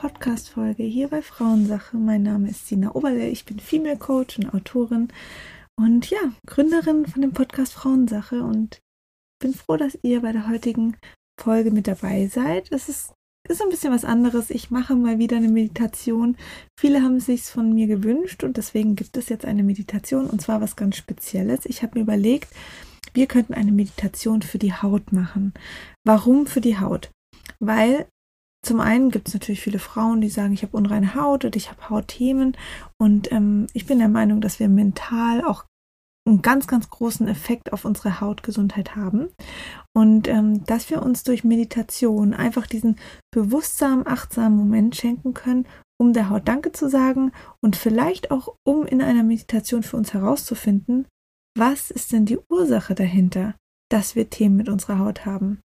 Podcast-Folge hier bei Frauensache. Mein Name ist Sina Oberle, ich bin Female Coach und Autorin und ja, Gründerin von dem Podcast Frauensache und bin froh, dass ihr bei der heutigen Folge mit dabei seid. Es ist, ist ein bisschen was anderes. Ich mache mal wieder eine Meditation. Viele haben es sich von mir gewünscht und deswegen gibt es jetzt eine Meditation und zwar was ganz Spezielles. Ich habe mir überlegt, wir könnten eine Meditation für die Haut machen. Warum für die Haut? Weil zum einen gibt es natürlich viele Frauen, die sagen, ich habe unreine Haut oder ich habe Hautthemen. Und ähm, ich bin der Meinung, dass wir mental auch einen ganz, ganz großen Effekt auf unsere Hautgesundheit haben. Und ähm, dass wir uns durch Meditation einfach diesen bewusstsamen, achtsamen Moment schenken können, um der Haut Danke zu sagen und vielleicht auch, um in einer Meditation für uns herauszufinden, was ist denn die Ursache dahinter, dass wir Themen mit unserer Haut haben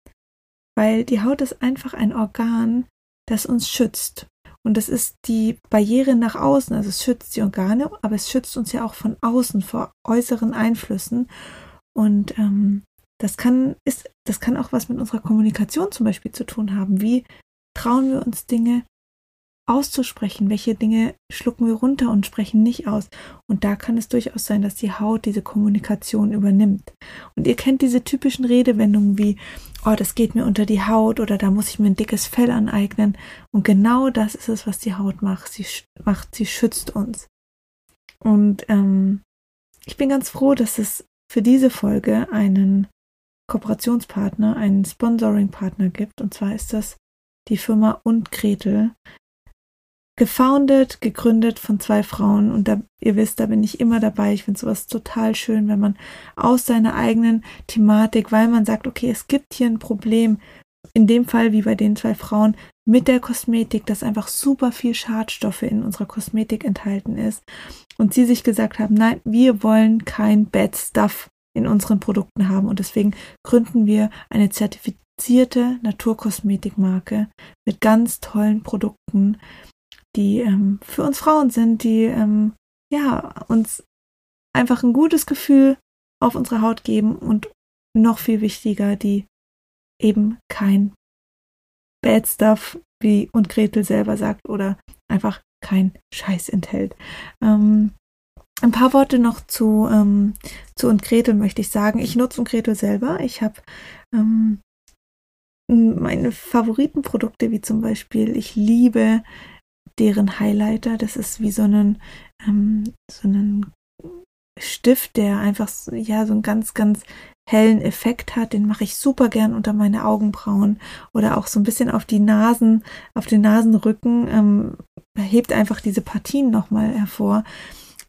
weil die Haut ist einfach ein Organ, das uns schützt. Und das ist die Barriere nach außen, also es schützt die Organe, aber es schützt uns ja auch von außen vor äußeren Einflüssen. Und ähm, das kann, ist, das kann auch was mit unserer Kommunikation zum Beispiel zu tun haben. Wie trauen wir uns Dinge auszusprechen, welche Dinge schlucken wir runter und sprechen nicht aus. Und da kann es durchaus sein, dass die Haut diese Kommunikation übernimmt. Und ihr kennt diese typischen Redewendungen wie, oh, das geht mir unter die Haut oder da muss ich mir ein dickes Fell aneignen. Und genau das ist es, was die Haut macht. Sie macht, sie schützt uns. Und ähm, ich bin ganz froh, dass es für diese Folge einen Kooperationspartner, einen Sponsoring-Partner gibt. Und zwar ist das die Firma und Gretel gefoundet, gegründet von zwei Frauen. Und da, ihr wisst, da bin ich immer dabei. Ich finde sowas total schön, wenn man aus seiner eigenen Thematik, weil man sagt, okay, es gibt hier ein Problem, in dem Fall wie bei den zwei Frauen mit der Kosmetik, dass einfach super viel Schadstoffe in unserer Kosmetik enthalten ist. Und sie sich gesagt haben, nein, wir wollen kein Bad Stuff in unseren Produkten haben. Und deswegen gründen wir eine zertifizierte Naturkosmetikmarke mit ganz tollen Produkten, die ähm, für uns Frauen sind, die ähm, ja uns einfach ein gutes Gefühl auf unsere Haut geben und noch viel wichtiger, die eben kein Bad Stuff, wie und Gretel selber sagt, oder einfach kein Scheiß enthält. Ähm, ein paar Worte noch zu, ähm, zu und Gretel möchte ich sagen. Ich nutze und Gretel selber. Ich habe ähm, meine Favoritenprodukte, wie zum Beispiel, ich liebe deren Highlighter. Das ist wie so einen, ähm, so einen Stift, der einfach ja so einen ganz, ganz hellen Effekt hat. Den mache ich super gern unter meine Augenbrauen oder auch so ein bisschen auf die Nasen, auf den Nasenrücken. Ähm, hebt einfach diese Partien nochmal hervor.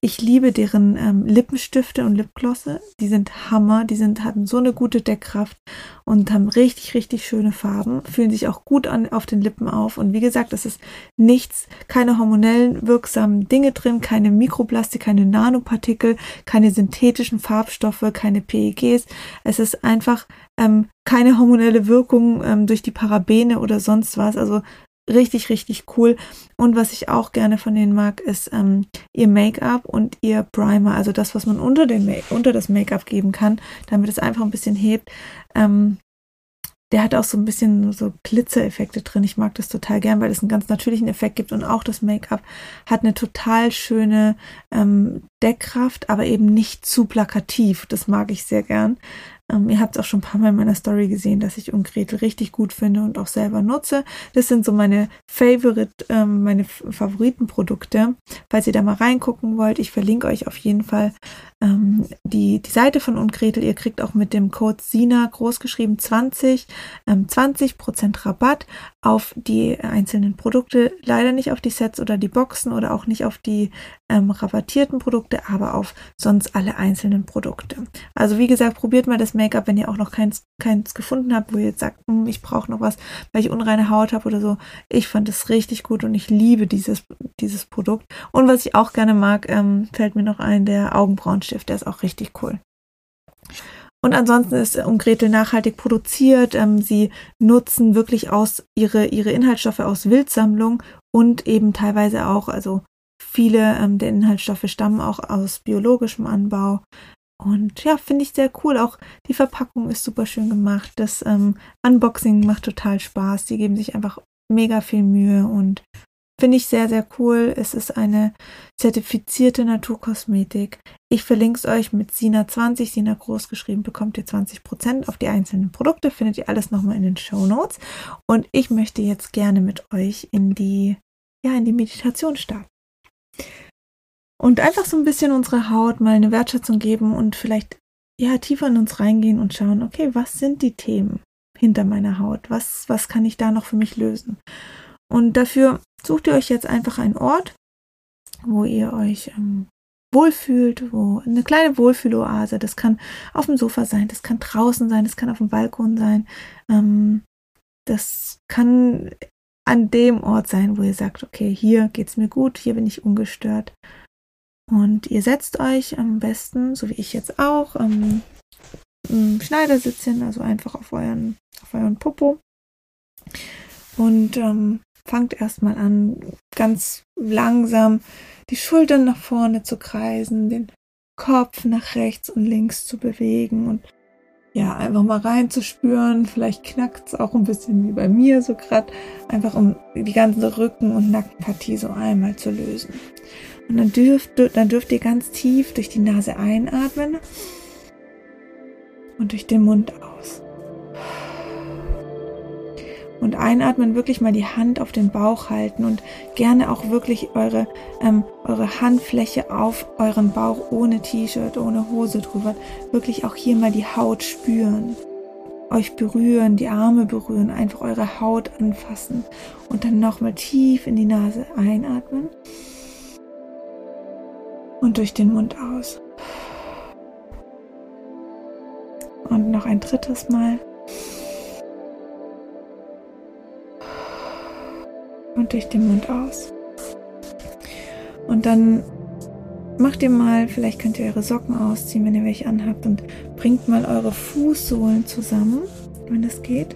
Ich liebe deren ähm, Lippenstifte und Lipglosse. Die sind Hammer. Die sind, haben so eine gute Deckkraft und haben richtig, richtig schöne Farben. Fühlen sich auch gut an auf den Lippen auf. Und wie gesagt, es ist nichts, keine hormonellen wirksamen Dinge drin, keine Mikroplastik, keine Nanopartikel, keine synthetischen Farbstoffe, keine PEGs. Es ist einfach ähm, keine hormonelle Wirkung ähm, durch die Parabene oder sonst was. Also richtig, richtig cool. Und was ich auch gerne von denen mag, ist ähm, ihr Make-up und ihr Primer. Also das, was man unter, den unter das Make-up geben kann, damit es einfach ein bisschen hebt. Ähm, der hat auch so ein bisschen so Glitzereffekte drin. Ich mag das total gern, weil es einen ganz natürlichen Effekt gibt und auch das Make-up hat eine total schöne ähm, Deckkraft, aber eben nicht zu plakativ. Das mag ich sehr gern. Ähm, ihr habt es auch schon ein paar Mal in meiner Story gesehen, dass ich Ungretel richtig gut finde und auch selber nutze. Das sind so meine Favorite, ähm, meine Favoritenprodukte. Falls ihr da mal reingucken wollt, ich verlinke euch auf jeden Fall ähm, die, die Seite von Ungretel. Ihr kriegt auch mit dem Code SINA großgeschrieben 20, ähm, 20% Rabatt auf die einzelnen Produkte. Leider nicht auf die Sets oder die Boxen oder auch nicht auf die ähm, rabattierten Produkte, aber auf sonst alle einzelnen Produkte. Also wie gesagt, probiert mal das Make-up, wenn ihr auch noch keins, keins gefunden habt, wo ihr jetzt sagt, hm, ich brauche noch was, weil ich unreine Haut habe oder so. Ich fand es richtig gut und ich liebe dieses, dieses Produkt. Und was ich auch gerne mag, ähm, fällt mir noch ein, der Augenbrauenstift, der ist auch richtig cool. Und ansonsten ist um Gretel nachhaltig produziert. Ähm, sie nutzen wirklich aus ihre, ihre Inhaltsstoffe aus Wildsammlung und eben teilweise auch, also viele ähm, der Inhaltsstoffe stammen auch aus biologischem Anbau. Und ja, finde ich sehr cool. Auch die Verpackung ist super schön gemacht. Das ähm, Unboxing macht total Spaß. Die geben sich einfach mega viel Mühe und finde ich sehr, sehr cool. Es ist eine zertifizierte Naturkosmetik. Ich verlinke es euch mit Sina 20, Sina groß geschrieben, bekommt ihr 20% auf die einzelnen Produkte. Findet ihr alles nochmal in den Show Notes. Und ich möchte jetzt gerne mit euch in die, ja, in die Meditation starten. Und einfach so ein bisschen unsere Haut mal eine Wertschätzung geben und vielleicht ja tiefer in uns reingehen und schauen, okay, was sind die Themen hinter meiner Haut? Was, was kann ich da noch für mich lösen? Und dafür sucht ihr euch jetzt einfach einen Ort, wo ihr euch ähm, wohlfühlt, wo eine kleine Wohlfühloase, das kann auf dem Sofa sein, das kann draußen sein, das kann auf dem Balkon sein, ähm, das kann an dem Ort sein, wo ihr sagt, okay, hier geht's mir gut, hier bin ich ungestört. Und ihr setzt euch am besten, so wie ich jetzt auch, ähm, im Schneidersitz hin, also einfach auf euren, auf euren Popo. Und ähm, fangt erstmal an, ganz langsam die Schultern nach vorne zu kreisen, den Kopf nach rechts und links zu bewegen und ja, einfach mal reinzuspüren. Vielleicht knackt es auch ein bisschen wie bei mir so gerade, einfach um die ganze Rücken- und Nackenpartie so einmal zu lösen. Und dann dürft, dann dürft ihr ganz tief durch die Nase einatmen und durch den Mund aus. Und einatmen, wirklich mal die Hand auf den Bauch halten und gerne auch wirklich eure, ähm, eure Handfläche auf euren Bauch ohne T-Shirt, ohne Hose drüber. Wirklich auch hier mal die Haut spüren. Euch berühren, die Arme berühren, einfach eure Haut anfassen. Und dann nochmal tief in die Nase einatmen. Und durch den Mund aus. Und noch ein drittes Mal. Und durch den Mund aus. Und dann macht ihr mal, vielleicht könnt ihr eure Socken ausziehen, wenn ihr welche anhabt und bringt mal eure Fußsohlen zusammen, wenn es geht.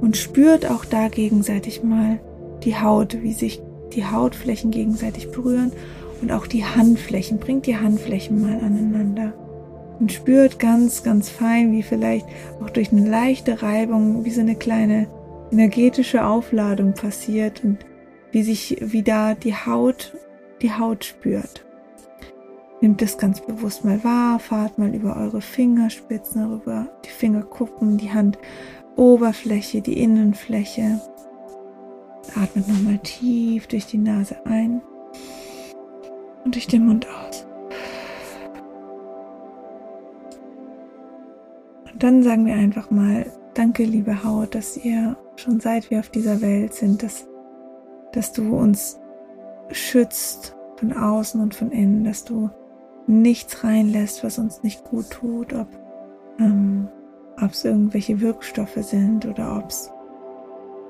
Und spürt auch da gegenseitig mal die Haut, wie sich die Hautflächen gegenseitig berühren und auch die Handflächen. Bringt die Handflächen mal aneinander und spürt ganz, ganz fein, wie vielleicht auch durch eine leichte Reibung, wie so eine kleine energetische Aufladung passiert und wie sich wieder die Haut, die Haut spürt. Nehmt es ganz bewusst mal wahr, fahrt mal über eure Fingerspitzen, über die Fingerkuppen, die Handoberfläche, die Innenfläche. Atmet nochmal tief durch die Nase ein und durch den Mund aus. Und dann sagen wir einfach mal, danke liebe Haut, dass ihr schon seit wir auf dieser Welt sind, dass, dass du uns schützt von außen und von innen, dass du nichts reinlässt, was uns nicht gut tut, ob ähm, es irgendwelche Wirkstoffe sind oder ob es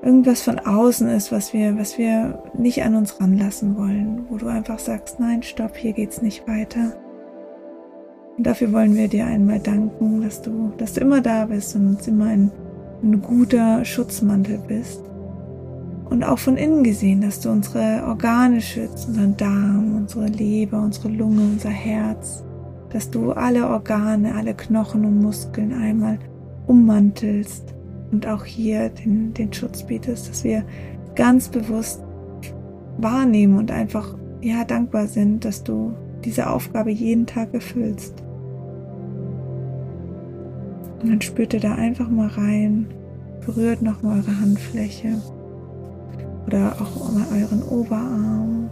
irgendwas von außen ist, was wir, was wir nicht an uns ranlassen wollen, wo du einfach sagst, nein, stopp, hier geht's nicht weiter. Und dafür wollen wir dir einmal danken, dass du, dass du immer da bist und uns immer ein, ein guter Schutzmantel bist. Und auch von innen gesehen, dass du unsere Organe schützt, unseren Darm, unsere Leber, unsere Lunge, unser Herz, dass du alle Organe, alle Knochen und Muskeln einmal ummantelst und auch hier den, den Schutz bietest, dass wir ganz bewusst wahrnehmen und einfach ja dankbar sind, dass du diese Aufgabe jeden Tag erfüllst. Und dann spürt ihr da einfach mal rein, berührt nochmal eure Handfläche oder auch mal euren Oberarm.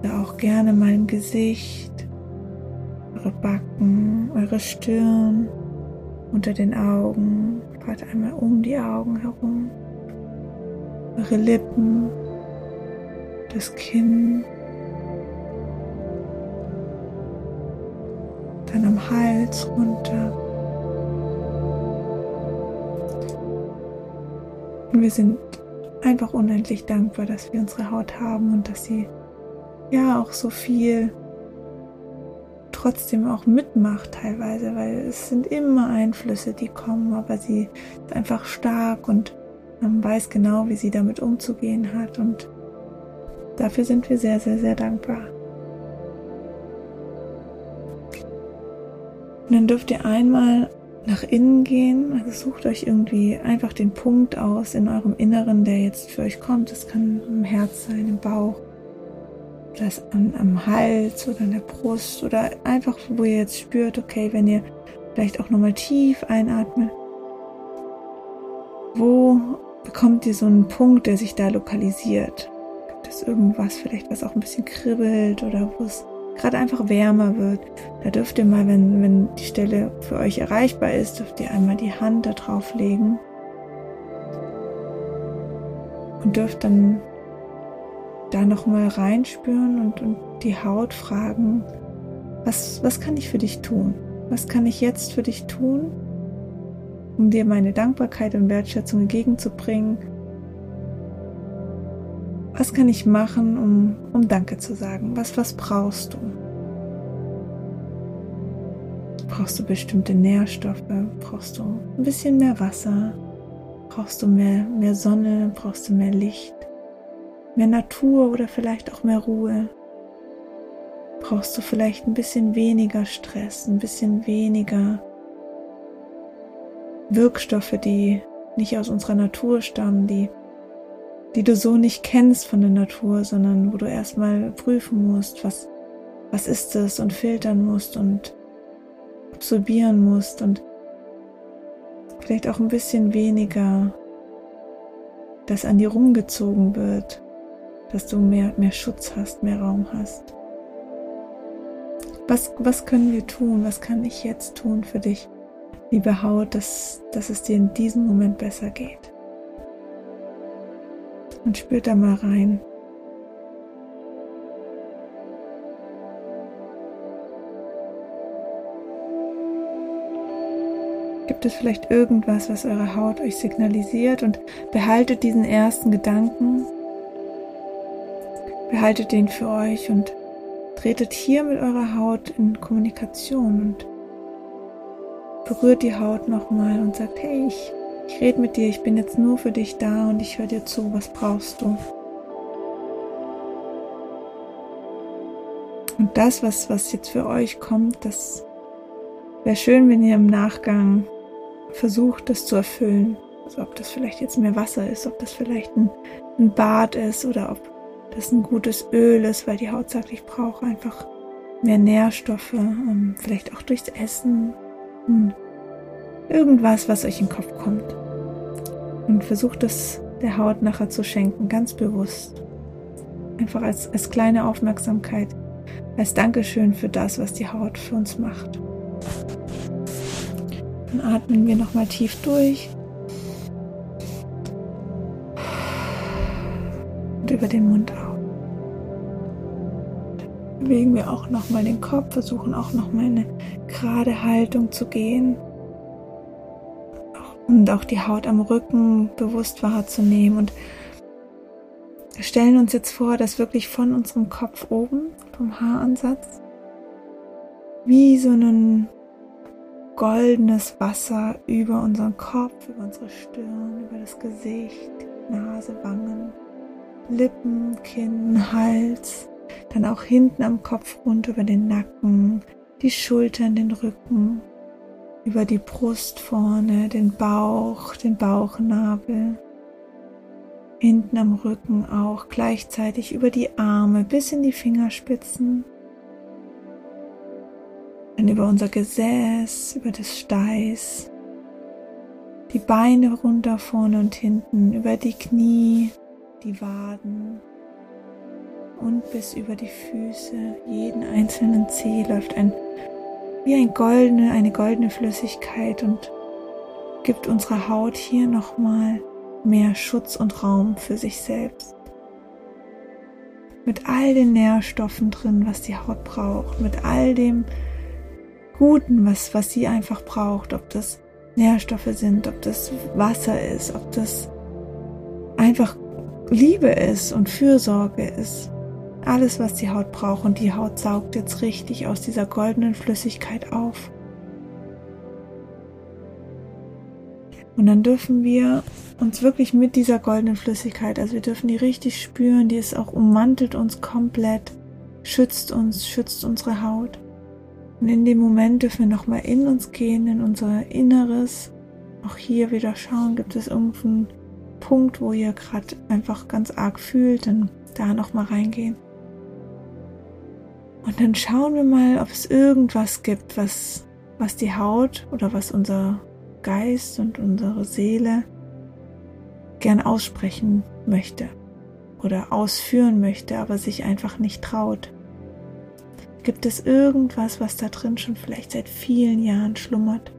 Oder auch gerne mal im Gesicht, eure Backen, eure Stirn, unter den Augen, fahrt einmal um die Augen herum, eure Lippen, das Kinn, dann am Hals runter. Und wir sind einfach unendlich dankbar, dass wir unsere Haut haben und dass sie ja auch so viel trotzdem auch mitmacht teilweise, weil es sind immer Einflüsse, die kommen, aber sie ist einfach stark und man weiß genau, wie sie damit umzugehen hat und dafür sind wir sehr, sehr, sehr dankbar. Und dann dürft ihr einmal nach innen gehen. Also sucht euch irgendwie einfach den Punkt aus in eurem Inneren, der jetzt für euch kommt. Das kann im Herz sein, im Bauch, das am, am Hals oder an der Brust oder einfach, wo ihr jetzt spürt, okay, wenn ihr vielleicht auch nochmal tief einatmet, wo bekommt ihr so einen Punkt, der sich da lokalisiert? Gibt es irgendwas vielleicht, was auch ein bisschen kribbelt oder wo es gerade einfach wärmer wird? Da dürft ihr mal, wenn, wenn die Stelle für euch erreichbar ist, dürft ihr einmal die Hand da drauf legen und dürft dann da nochmal reinspüren und, und die Haut fragen, was, was kann ich für dich tun? Was kann ich jetzt für dich tun, um dir meine Dankbarkeit und Wertschätzung entgegenzubringen? Was kann ich machen, um, um Danke zu sagen? Was, was brauchst du? Brauchst du bestimmte Nährstoffe? Brauchst du ein bisschen mehr Wasser? Brauchst du mehr, mehr Sonne? Brauchst du mehr Licht? Mehr Natur oder vielleicht auch mehr Ruhe? Brauchst du vielleicht ein bisschen weniger Stress, ein bisschen weniger Wirkstoffe, die nicht aus unserer Natur stammen, die, die du so nicht kennst von der Natur, sondern wo du erstmal prüfen musst, was, was ist es und filtern musst und absorbieren musst und vielleicht auch ein bisschen weniger, dass an dir rumgezogen wird, dass du mehr, mehr Schutz hast, mehr Raum hast. Was, was können wir tun? Was kann ich jetzt tun für dich? liebe Haut, dass, dass es dir in diesem Moment besser geht. Und spür da mal rein. Gibt es vielleicht irgendwas, was eure Haut euch signalisiert und behaltet diesen ersten Gedanken, behaltet den für euch und tretet hier mit eurer Haut in Kommunikation und berührt die Haut nochmal und sagt, hey, ich, ich rede mit dir, ich bin jetzt nur für dich da und ich höre dir zu, was brauchst du? Und das, was, was jetzt für euch kommt, das wäre schön, wenn ihr im Nachgang versucht, das zu erfüllen. Also ob das vielleicht jetzt mehr Wasser ist, ob das vielleicht ein, ein Bad ist oder ob das ein gutes Öl ist, weil die Haut sagt, ich brauche einfach mehr Nährstoffe, um, vielleicht auch durchs Essen hm. Irgendwas, was euch in den Kopf kommt. Und versucht es der Haut nachher zu schenken, ganz bewusst. Einfach als, als kleine Aufmerksamkeit, als Dankeschön für das, was die Haut für uns macht. Dann atmen wir nochmal tief durch. Und über den Mund auf bewegen wir auch nochmal den Kopf, versuchen auch nochmal eine gerade Haltung zu gehen. Und auch die Haut am Rücken bewusst wahrzunehmen. Und stellen uns jetzt vor, dass wirklich von unserem Kopf oben, vom Haaransatz, wie so ein goldenes Wasser über unseren Kopf, über unsere Stirn, über das Gesicht, Nase, Wangen, Lippen, Kinn, Hals, dann auch hinten am Kopf runter über den Nacken, die Schultern, den Rücken, über die Brust vorne, den Bauch, den Bauchnabel, hinten am Rücken auch gleichzeitig über die Arme bis in die Fingerspitzen, dann über unser Gesäß, über das Steiß, die Beine runter vorne und hinten, über die Knie, die Waden, und bis über die Füße, jeden einzelnen Zeh läuft ein wie ein goldene, eine goldene Flüssigkeit und gibt unserer Haut hier nochmal mehr Schutz und Raum für sich selbst. Mit all den Nährstoffen drin, was die Haut braucht, mit all dem Guten, was, was sie einfach braucht, ob das Nährstoffe sind, ob das Wasser ist, ob das einfach Liebe ist und Fürsorge ist alles, was die Haut braucht und die Haut saugt jetzt richtig aus dieser goldenen Flüssigkeit auf. Und dann dürfen wir uns wirklich mit dieser goldenen Flüssigkeit, also wir dürfen die richtig spüren, die ist auch ummantelt uns komplett, schützt uns, schützt unsere Haut. Und in dem Moment dürfen wir nochmal in uns gehen, in unser Inneres. Auch hier wieder schauen, gibt es irgendeinen Punkt, wo ihr gerade einfach ganz arg fühlt, dann da nochmal reingehen. Und dann schauen wir mal, ob es irgendwas gibt, was, was die Haut oder was unser Geist und unsere Seele gern aussprechen möchte oder ausführen möchte, aber sich einfach nicht traut. Gibt es irgendwas, was da drin schon vielleicht seit vielen Jahren schlummert,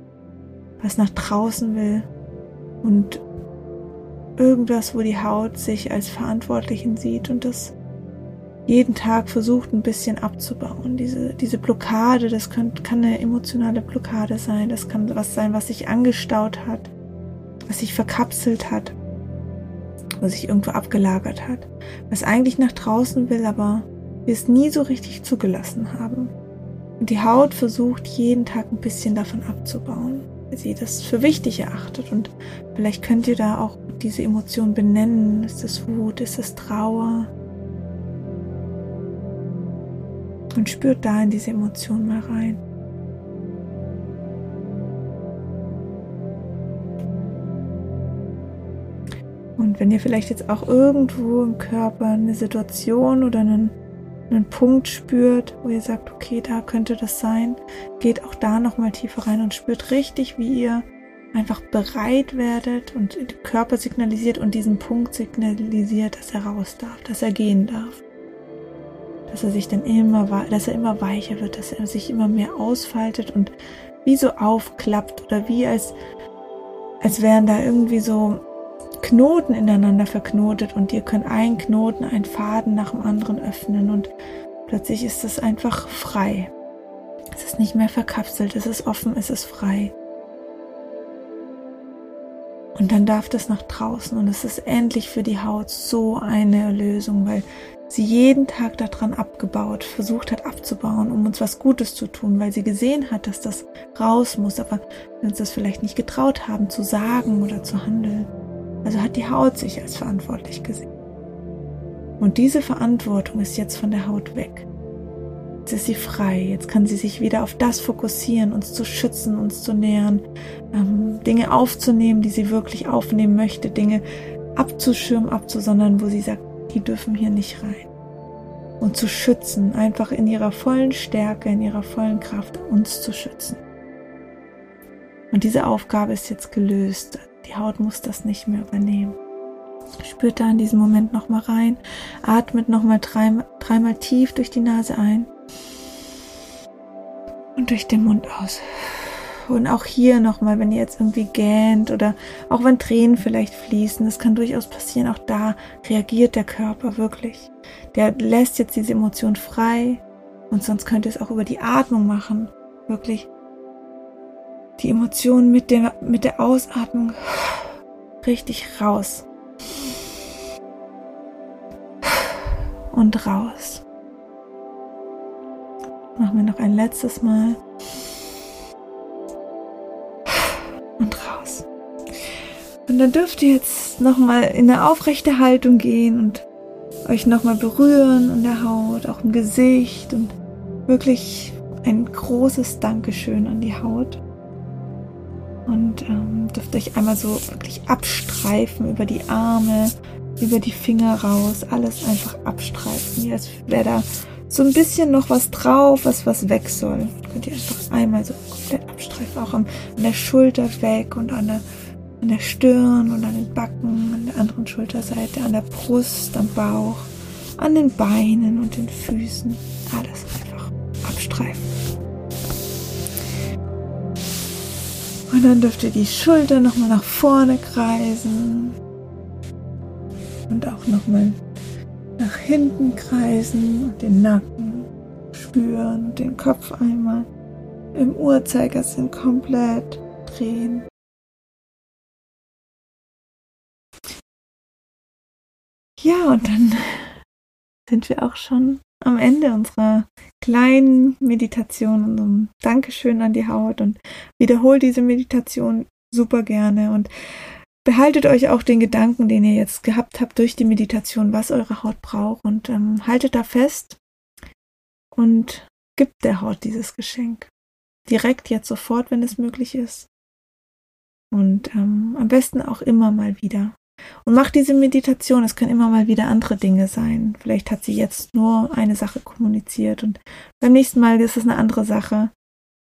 was nach draußen will und irgendwas, wo die Haut sich als Verantwortlichen sieht und das jeden Tag versucht ein bisschen abzubauen. Diese, diese Blockade, das kann, kann eine emotionale Blockade sein, das kann was sein, was sich angestaut hat, was sich verkapselt hat, was sich irgendwo abgelagert hat, was eigentlich nach draußen will, aber wir es nie so richtig zugelassen haben. Und die Haut versucht jeden Tag ein bisschen davon abzubauen, weil sie das für wichtig erachtet. Und vielleicht könnt ihr da auch diese Emotion benennen. Ist das Wut? Ist das Trauer? Und spürt da in diese Emotion mal rein. Und wenn ihr vielleicht jetzt auch irgendwo im Körper eine Situation oder einen einen Punkt spürt, wo ihr sagt, okay, da könnte das sein, geht auch da nochmal tiefer rein und spürt richtig, wie ihr einfach bereit werdet und der Körper signalisiert und diesen Punkt signalisiert, dass er raus darf, dass er gehen darf. Dass er sich dann immer, dass er immer weicher wird, dass er sich immer mehr ausfaltet und wie so aufklappt oder wie als, als wären da irgendwie so Knoten ineinander verknotet und ihr könnt einen Knoten, einen Faden nach dem anderen öffnen und plötzlich ist es einfach frei. Es ist nicht mehr verkapselt, es ist offen, es ist frei. Und dann darf das nach draußen und es ist endlich für die Haut so eine Erlösung, weil sie jeden Tag daran abgebaut, versucht hat abzubauen, um uns was Gutes zu tun, weil sie gesehen hat, dass das raus muss, aber wir uns das vielleicht nicht getraut haben zu sagen oder zu handeln. Also hat die Haut sich als verantwortlich gesehen. Und diese Verantwortung ist jetzt von der Haut weg. Jetzt ist sie frei, jetzt kann sie sich wieder auf das fokussieren, uns zu schützen, uns zu nähern, ähm, Dinge aufzunehmen, die sie wirklich aufnehmen möchte, Dinge abzuschirmen, abzusondern, wo sie sagt, die dürfen hier nicht rein. Und zu schützen, einfach in ihrer vollen Stärke, in ihrer vollen Kraft, uns zu schützen. Und diese Aufgabe ist jetzt gelöst. Die Haut muss das nicht mehr übernehmen. Spürt da in diesem Moment nochmal rein. Atmet nochmal dreimal, dreimal tief durch die Nase ein. Und durch den Mund aus. Und auch hier nochmal, wenn ihr jetzt irgendwie gähnt oder auch wenn Tränen vielleicht fließen, das kann durchaus passieren, auch da reagiert der Körper wirklich. Der lässt jetzt diese Emotion frei und sonst könnt ihr es auch über die Atmung machen. Wirklich die Emotionen mit der, mit der Ausatmung richtig raus. Und raus. Machen wir noch ein letztes Mal. Und dann dürft ihr jetzt nochmal in eine aufrechte Haltung gehen und euch nochmal berühren an der Haut, auch im Gesicht. Und wirklich ein großes Dankeschön an die Haut. Und ähm, dürft euch einmal so wirklich abstreifen über die Arme, über die Finger raus, alles einfach abstreifen, wie als wäre da so ein bisschen noch was drauf, was was weg soll. Könnt ihr einfach einmal so komplett abstreifen, auch an der Schulter weg und an der, an der Stirn und an den Backen, an der anderen Schulterseite, an der Brust, am Bauch, an den Beinen und den Füßen. Alles einfach abstreifen. Und dann dürft ihr die Schulter nochmal nach vorne kreisen. Und auch nochmal nach hinten kreisen und den Nacken spüren, den Kopf einmal im Uhrzeigersinn komplett drehen. Ja, und dann sind wir auch schon am Ende unserer kleinen Meditation, unserem Dankeschön an die Haut und wiederholt diese Meditation super gerne und behaltet euch auch den Gedanken, den ihr jetzt gehabt habt durch die Meditation, was eure Haut braucht und ähm, haltet da fest und gibt der Haut dieses Geschenk. direkt jetzt sofort, wenn es möglich ist. Und ähm, am besten auch immer mal wieder. Und macht diese Meditation, es können immer mal wieder andere Dinge sein. Vielleicht hat sie jetzt nur eine Sache kommuniziert und beim nächsten Mal ist es eine andere Sache.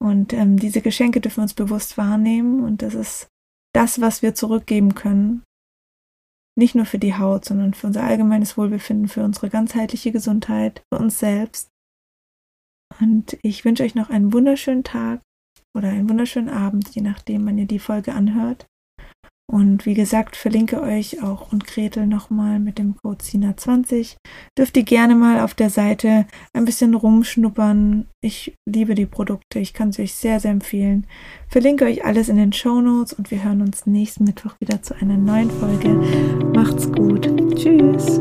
Und ähm, diese Geschenke dürfen wir uns bewusst wahrnehmen und das ist das, was wir zurückgeben können. Nicht nur für die Haut, sondern für unser allgemeines Wohlbefinden, für unsere ganzheitliche Gesundheit, für uns selbst. Und ich wünsche euch noch einen wunderschönen Tag oder einen wunderschönen Abend, je nachdem, wann ihr die Folge anhört. Und wie gesagt, verlinke euch auch und Gretel nochmal mit dem Code SINA20. Dürft ihr gerne mal auf der Seite ein bisschen rumschnuppern. Ich liebe die Produkte. Ich kann sie euch sehr, sehr empfehlen. Verlinke euch alles in den Show Notes und wir hören uns nächsten Mittwoch wieder zu einer neuen Folge. Macht's gut. Tschüss.